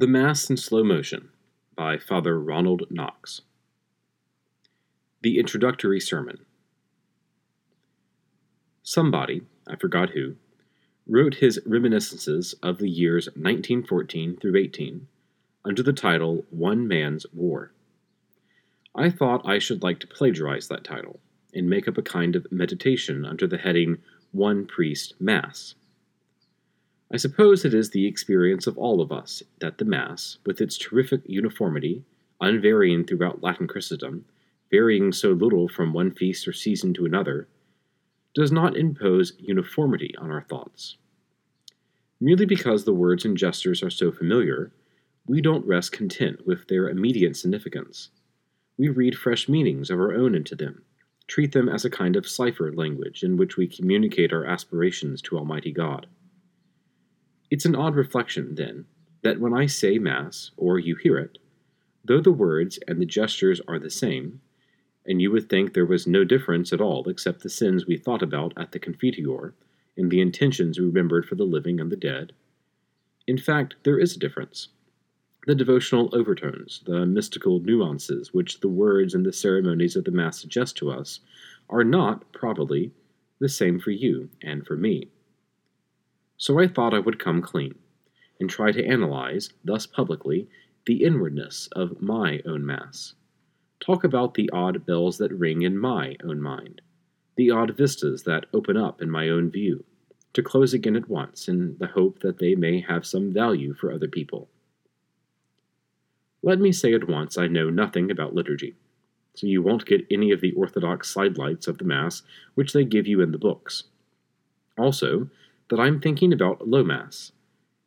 The Mass in Slow Motion by Father Ronald Knox. The Introductory Sermon. Somebody, I forgot who, wrote his reminiscences of the years 1914 through 18 under the title One Man's War. I thought I should like to plagiarize that title and make up a kind of meditation under the heading One Priest Mass. I suppose it is the experience of all of us that the Mass, with its terrific uniformity, unvarying throughout Latin Christendom, varying so little from one feast or season to another, does not impose uniformity on our thoughts. Merely because the words and gestures are so familiar, we don't rest content with their immediate significance. We read fresh meanings of our own into them, treat them as a kind of cipher language in which we communicate our aspirations to Almighty God. It's an odd reflection, then, that when I say Mass, or you hear it, though the words and the gestures are the same, and you would think there was no difference at all except the sins we thought about at the Confiteor and the intentions we remembered for the living and the dead, in fact, there is a difference. The devotional overtones, the mystical nuances which the words and the ceremonies of the Mass suggest to us, are not, probably, the same for you and for me. So I thought I would come clean, and try to analyze, thus publicly, the inwardness of my own Mass. Talk about the odd bells that ring in my own mind, the odd vistas that open up in my own view, to close again at once in the hope that they may have some value for other people. Let me say at once I know nothing about liturgy, so you won't get any of the orthodox sidelights of the Mass which they give you in the books. Also, that I'm thinking about Low Mass.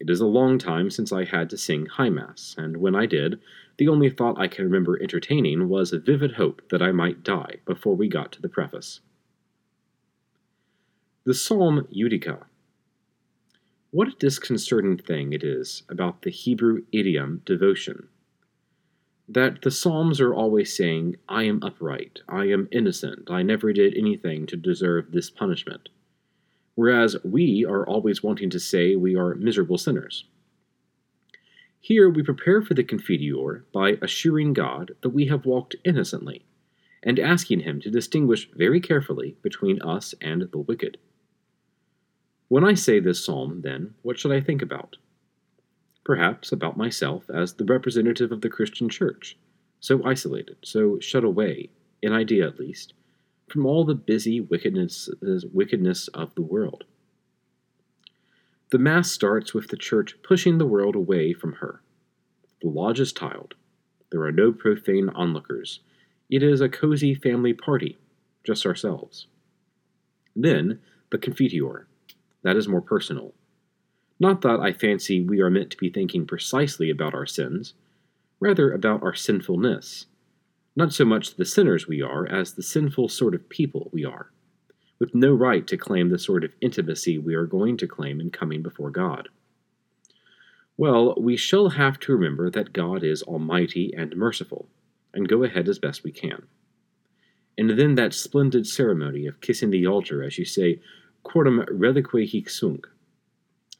It is a long time since I had to sing High Mass, and when I did, the only thought I can remember entertaining was a vivid hope that I might die before we got to the preface. The Psalm Judica. What a disconcerting thing it is about the Hebrew idiom devotion. That the Psalms are always saying, I am upright, I am innocent, I never did anything to deserve this punishment whereas we are always wanting to say we are miserable sinners. Here we prepare for the Confiteor by assuring God that we have walked innocently, and asking Him to distinguish very carefully between us and the wicked. When I say this psalm, then, what should I think about? Perhaps about myself as the representative of the Christian Church, so isolated, so shut away, in idea at least, from all the busy wickedness, wickedness of the world. The Mass starts with the Church pushing the world away from her. The lodge is tiled. There are no profane onlookers. It is a cozy family party, just ourselves. Then, the Confiteor. That is more personal. Not that I fancy we are meant to be thinking precisely about our sins, rather about our sinfulness not so much the sinners we are as the sinful sort of people we are, with no right to claim the sort of intimacy we are going to claim in coming before God. Well, we shall have to remember that God is almighty and merciful, and go ahead as best we can. And then that splendid ceremony of kissing the altar as you say, Quorum reliquiae hic sunt,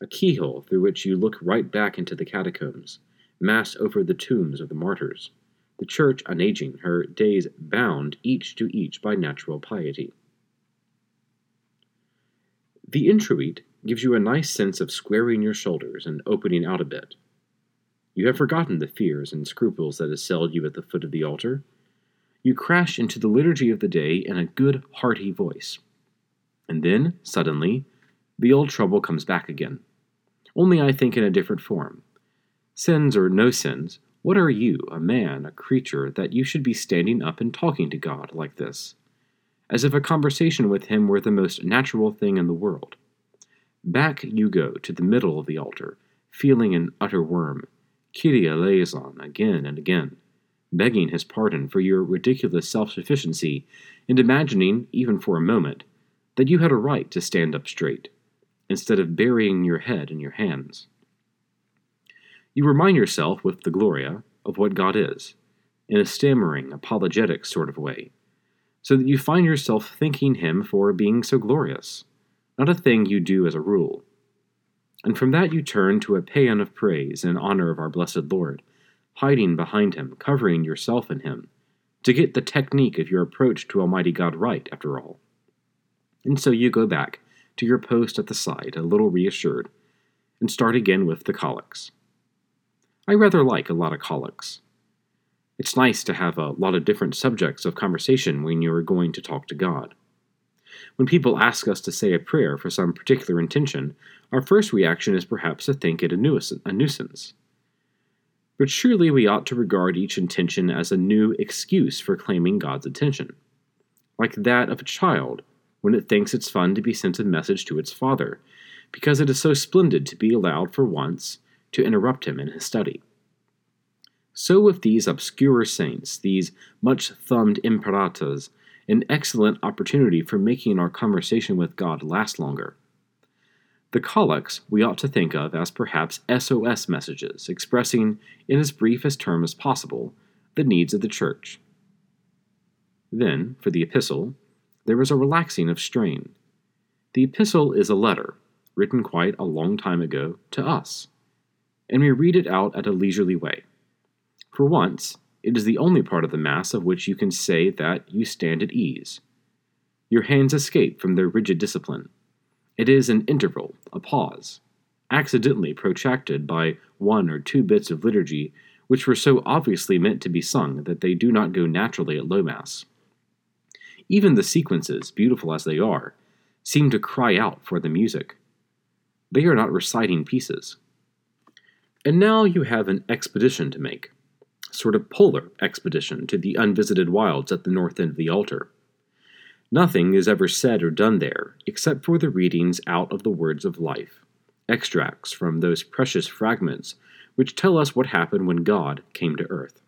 a keyhole through which you look right back into the catacombs, mass over the tombs of the martyrs the church unaging, her days bound each to each by natural piety. The introit gives you a nice sense of squaring your shoulders and opening out a bit. You have forgotten the fears and scruples that assailed you at the foot of the altar. You crash into the liturgy of the day in a good, hearty voice. And then, suddenly, the old trouble comes back again. Only, I think, in a different form. Sins or no sins, what are you, a man, a creature, that you should be standing up and talking to God like this? As if a conversation with Him were the most natural thing in the world. Back you go to the middle of the altar, feeling an utter worm, Kyrie eleison again and again, begging His pardon for your ridiculous self sufficiency, and imagining, even for a moment, that you had a right to stand up straight, instead of burying your head in your hands. You remind yourself with the Gloria of what God is, in a stammering, apologetic sort of way, so that you find yourself thanking Him for being so glorious, not a thing you do as a rule. and from that you turn to a paean of praise in honor of our blessed Lord, hiding behind him, covering yourself in him, to get the technique of your approach to Almighty God right, after all. And so you go back to your post at the side, a little reassured, and start again with the collects. I rather like a lot of collects. It's nice to have a lot of different subjects of conversation when you are going to talk to God. When people ask us to say a prayer for some particular intention, our first reaction is perhaps to think it a nuisance. But surely we ought to regard each intention as a new excuse for claiming God's attention, like that of a child when it thinks it's fun to be sent a message to its father, because it is so splendid to be allowed for once to interrupt him in his study. So with these obscure saints, these much thumbed imperatas, an excellent opportunity for making our conversation with God last longer. The collects we ought to think of as perhaps SOS messages, expressing, in as brief a term as possible, the needs of the church. Then, for the epistle, there is a relaxing of strain. The epistle is a letter, written quite a long time ago, to us, and we read it out at a leisurely way. For once, it is the only part of the Mass of which you can say that you stand at ease. Your hands escape from their rigid discipline. It is an interval, a pause, accidentally protracted by one or two bits of liturgy which were so obviously meant to be sung that they do not go naturally at Low Mass. Even the sequences, beautiful as they are, seem to cry out for the music. They are not reciting pieces. And now you have an expedition to make sort of polar expedition to the unvisited wilds at the north end of the altar. Nothing is ever said or done there except for the readings out of the words of life, extracts from those precious fragments which tell us what happened when God came to earth.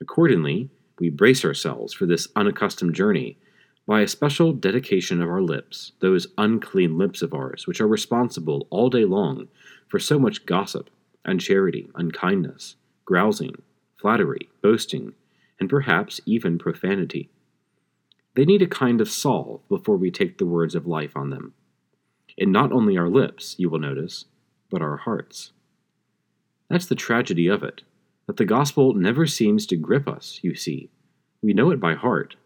Accordingly, we brace ourselves for this unaccustomed journey by a special dedication of our lips, those unclean lips of ours which are responsible all day long for so much gossip, uncharity, unkindness, grousing, flattery, boasting, and perhaps even profanity. They need a kind of salve before we take the words of life on them. And not only our lips, you will notice, but our hearts. That's the tragedy of it, that the gospel never seems to grip us, you see. We know it by heart.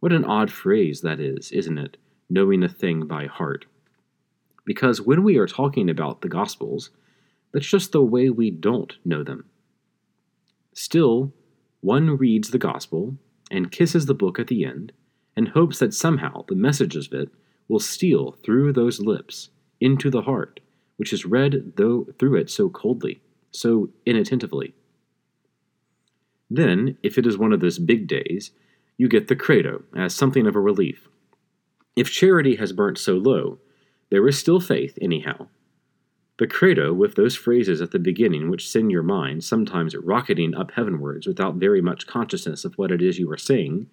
What an odd phrase that is, isn't it? Knowing a thing by heart. Because when we are talking about the gospels, that's just the way we don't know them. Still, one reads the Gospel and kisses the book at the end and hopes that somehow the messages of it will steal through those lips into the heart, which is read though through it so coldly, so inattentively. Then, if it is one of those big days, you get the credo as something of a relief. If charity has burnt so low, there is still faith, anyhow, the credo, with those phrases at the beginning which send your mind sometimes rocketing up heavenwards without very much consciousness of what it is you are saying,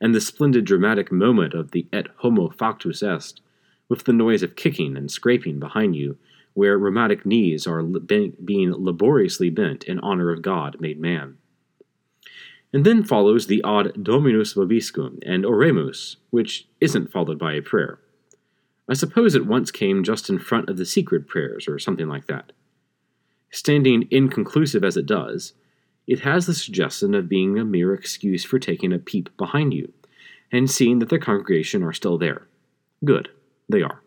and the splendid dramatic moment of the et homo factus est, with the noise of kicking and scraping behind you, where rheumatic knees are being laboriously bent in honor of God made man. And then follows the odd Dominus vobiscum and Oremus, which isn't followed by a prayer. I suppose it once came just in front of the secret prayers or something like that. Standing inconclusive as it does, it has the suggestion of being a mere excuse for taking a peep behind you and seeing that the congregation are still there. Good, they are.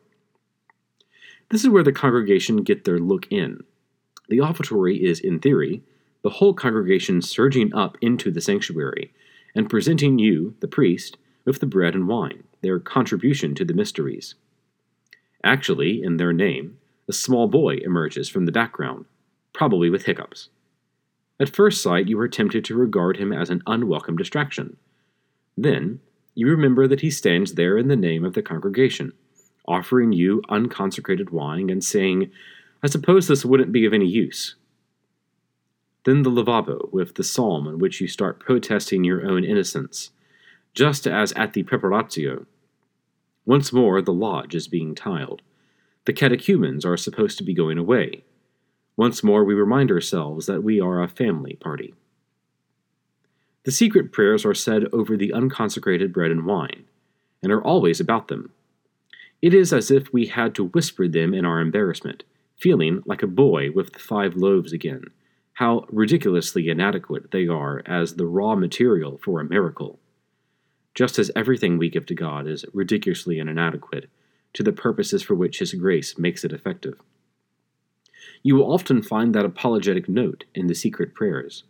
This is where the congregation get their look in. The offertory is, in theory, the whole congregation surging up into the sanctuary and presenting you, the priest, with the bread and wine, their contribution to the mysteries. Actually, in their name, a small boy emerges from the background, probably with hiccups. At first sight, you are tempted to regard him as an unwelcome distraction. Then, you remember that he stands there in the name of the congregation, offering you unconsecrated wine and saying, I suppose this wouldn't be of any use. Then the lavabo, with the psalm in which you start protesting your own innocence, just as at the preparatio, once more, the lodge is being tiled. The catechumens are supposed to be going away. Once more, we remind ourselves that we are a family party. The secret prayers are said over the unconsecrated bread and wine, and are always about them. It is as if we had to whisper them in our embarrassment, feeling like a boy with the five loaves again, how ridiculously inadequate they are as the raw material for a miracle. Just as everything we give to God is ridiculously inadequate to the purposes for which His grace makes it effective. You will often find that apologetic note in the secret prayers.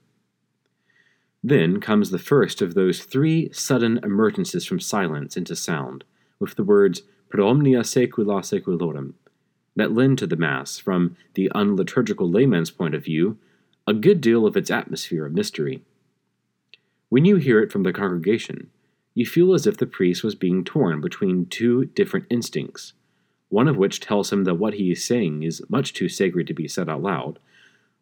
Then comes the first of those three sudden emergences from silence into sound, with the words per omnia saecula saeculorum, that lend to the Mass, from the unliturgical layman's point of view, a good deal of its atmosphere of mystery. When you hear it from the congregation, you feel as if the priest was being torn between two different instincts, one of which tells him that what he is saying is much too sacred to be said out loud,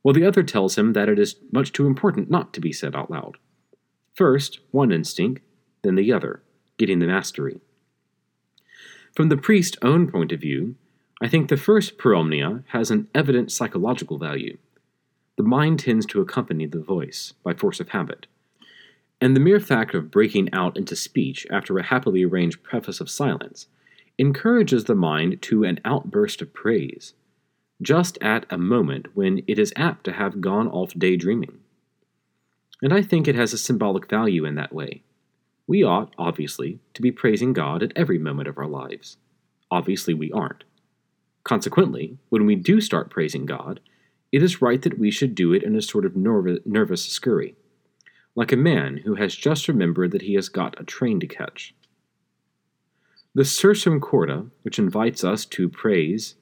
while the other tells him that it is much too important not to be said out loud. First, one instinct, then the other, getting the mastery. From the priest's own point of view, I think the first per omnia has an evident psychological value. The mind tends to accompany the voice by force of habit. And the mere fact of breaking out into speech after a happily arranged preface of silence encourages the mind to an outburst of praise, just at a moment when it is apt to have gone off daydreaming. And I think it has a symbolic value in that way. We ought, obviously, to be praising God at every moment of our lives. Obviously, we aren't. Consequently, when we do start praising God, it is right that we should do it in a sort of nervous scurry, like a man who has just remembered that he has got a train to catch. The Sursum Corda, which invites us to praise,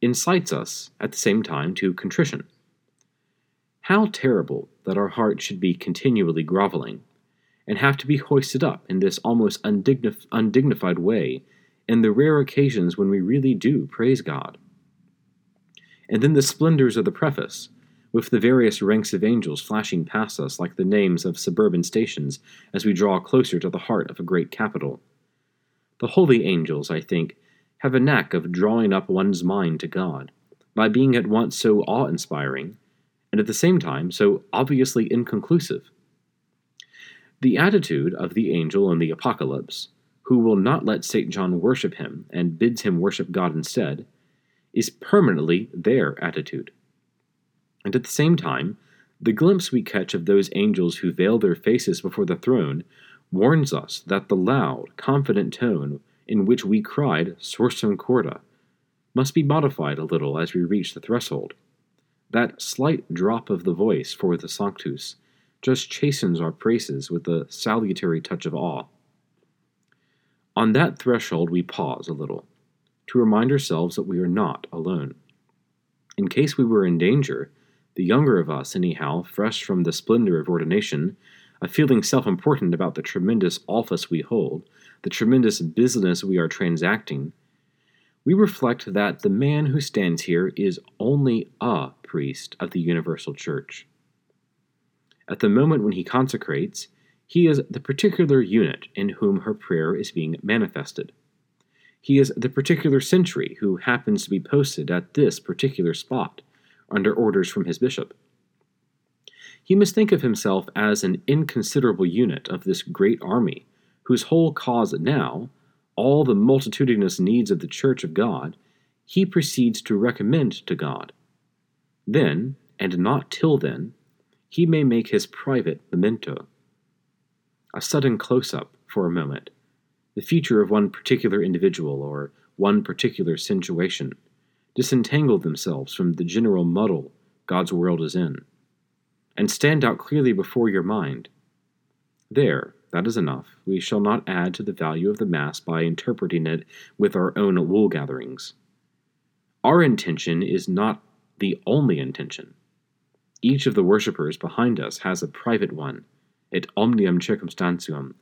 incites us, at the same time, to contrition. How terrible that our hearts should be continually groveling, and have to be hoisted up in this almost undignif- undignified way in the rare occasions when we really do praise God. And then the splendors of the preface, with the various ranks of angels flashing past us like the names of suburban stations as we draw closer to the heart of a great capital. The holy angels, I think, have a knack of drawing up one's mind to God, by being at once so awe inspiring, and at the same time so obviously inconclusive. The attitude of the angel in the Apocalypse, who will not let St. John worship him and bids him worship God instead, is permanently their attitude. And at the same time, the glimpse we catch of those angels who veil their faces before the throne warns us that the loud, confident tone in which we cried Sursum Corda must be modified a little as we reach the threshold. That slight drop of the voice for the Sanctus just chastens our praises with a salutary touch of awe. On that threshold, we pause a little to remind ourselves that we are not alone. In case we were in danger, the younger of us, anyhow, fresh from the splendor of ordination, a feeling self important about the tremendous office we hold, the tremendous business we are transacting, we reflect that the man who stands here is only a priest of the universal church. At the moment when he consecrates, he is the particular unit in whom her prayer is being manifested. He is the particular sentry who happens to be posted at this particular spot, under orders from his bishop. He must think of himself as an inconsiderable unit of this great army, whose whole cause now, all the multitudinous needs of the Church of God, he proceeds to recommend to God. Then, and not till then, he may make his private memento a sudden close up for a moment, the future of one particular individual or one particular situation, disentangle themselves from the general muddle God's world is in, and stand out clearly before your mind. There, that is enough. We shall not add to the value of the Mass by interpreting it with our own wool gatherings. Our intention is not the only intention. Each of the worshippers behind us has a private one et omnium circumstantium.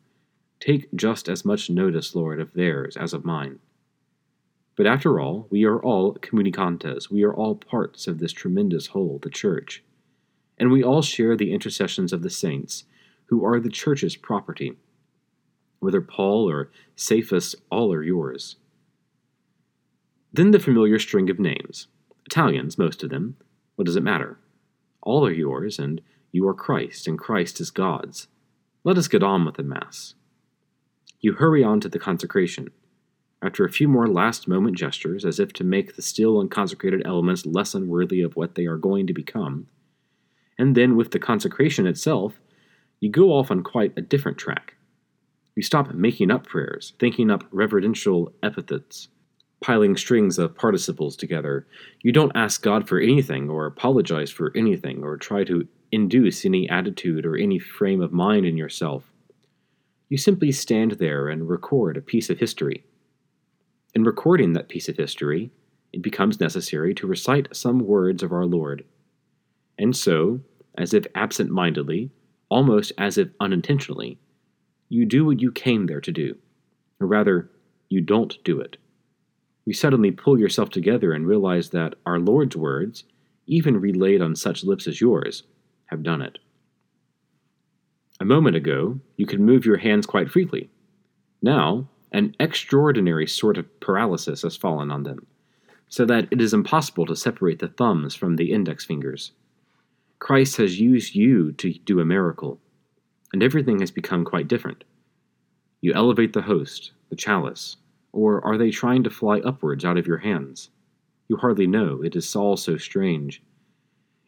Take just as much notice, Lord, of theirs as of mine. But after all, we are all communicantes, we are all parts of this tremendous whole, the Church. And we all share the intercessions of the saints, who are the Church's property. Whether Paul or Cephas, all are yours. Then the familiar string of names. Italians, most of them. What does it matter? All are yours, and you are Christ, and Christ is God's. Let us get on with the Mass. You hurry on to the consecration. After a few more last moment gestures, as if to make the still unconsecrated elements less unworthy of what they are going to become, and then with the consecration itself, you go off on quite a different track. You stop making up prayers, thinking up reverential epithets, piling strings of participles together. You don't ask God for anything, or apologize for anything, or try to induce any attitude or any frame of mind in yourself. You simply stand there and record a piece of history. In recording that piece of history, it becomes necessary to recite some words of our Lord. And so, as if absent mindedly, almost as if unintentionally, you do what you came there to do. Or rather, you don't do it. You suddenly pull yourself together and realize that our Lord's words, even relayed on such lips as yours, have done it. A moment ago, you could move your hands quite freely. Now, an extraordinary sort of paralysis has fallen on them, so that it is impossible to separate the thumbs from the index fingers. Christ has used you to do a miracle, and everything has become quite different. You elevate the host, the chalice, or are they trying to fly upwards out of your hands? You hardly know, it is all so strange.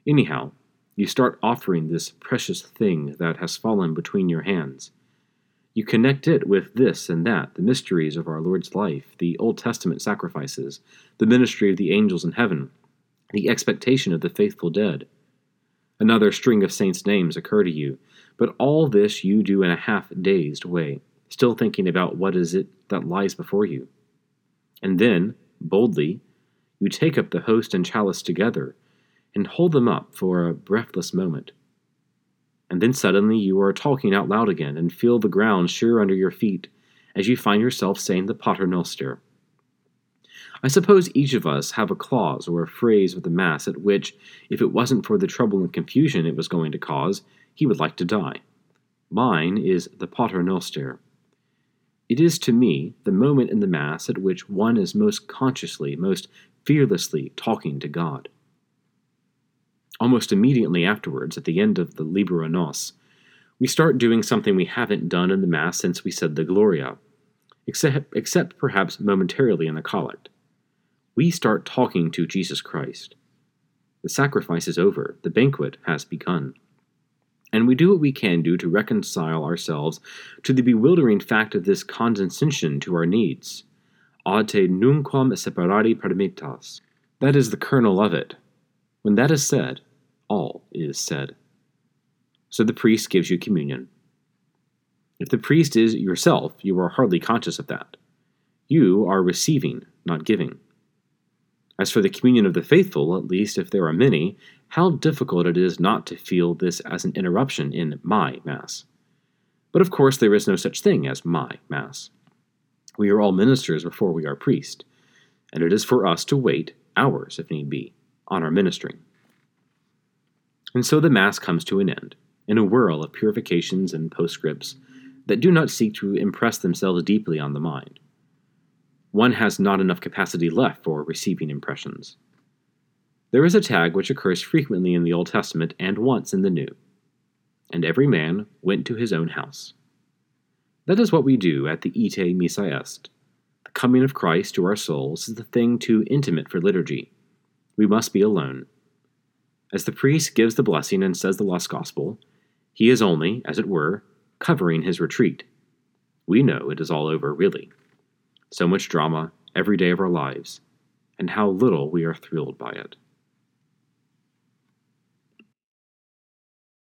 Anyhow, you start offering this precious thing that has fallen between your hands. You connect it with this and that, the mysteries of our Lord's life, the Old Testament sacrifices, the ministry of the angels in heaven, the expectation of the faithful dead. Another string of saints' names occur to you, but all this you do in a half dazed way, still thinking about what is it that lies before you. And then, boldly, you take up the host and chalice together and hold them up for a breathless moment. And then suddenly you are talking out loud again and feel the ground sure under your feet as you find yourself saying the Pater Noster. I suppose each of us have a clause or a phrase of the Mass at which, if it wasn't for the trouble and confusion it was going to cause, he would like to die. Mine is the Pater Noster. It is to me the moment in the Mass at which one is most consciously, most fearlessly talking to God. Almost immediately afterwards, at the end of the Libera Nos, we start doing something we haven't done in the Mass since we said the Gloria, except, except perhaps momentarily in the Collect we start talking to Jesus Christ. The sacrifice is over, the banquet has begun. And we do what we can do to reconcile ourselves to the bewildering fact of this condescension to our needs. Ad te nunquam separari permittas. That is the kernel of it. When that is said, all is said. So the priest gives you communion. If the priest is yourself, you are hardly conscious of that. You are receiving, not giving. As for the communion of the faithful, at least if there are many, how difficult it is not to feel this as an interruption in my Mass. But of course, there is no such thing as my Mass. We are all ministers before we are priests, and it is for us to wait, hours if need be, on our ministering. And so the Mass comes to an end, in a whirl of purifications and postscripts that do not seek to impress themselves deeply on the mind one has not enough capacity left for receiving impressions. There is a tag which occurs frequently in the Old Testament and once in the New. And every man went to his own house. That is what we do at the Ite Missa Est. The coming of Christ to our souls is the thing too intimate for liturgy. We must be alone. As the priest gives the blessing and says the Last Gospel, he is only, as it were, covering his retreat. We know it is all over, really so much drama every day of our lives, and how little we are thrilled by it.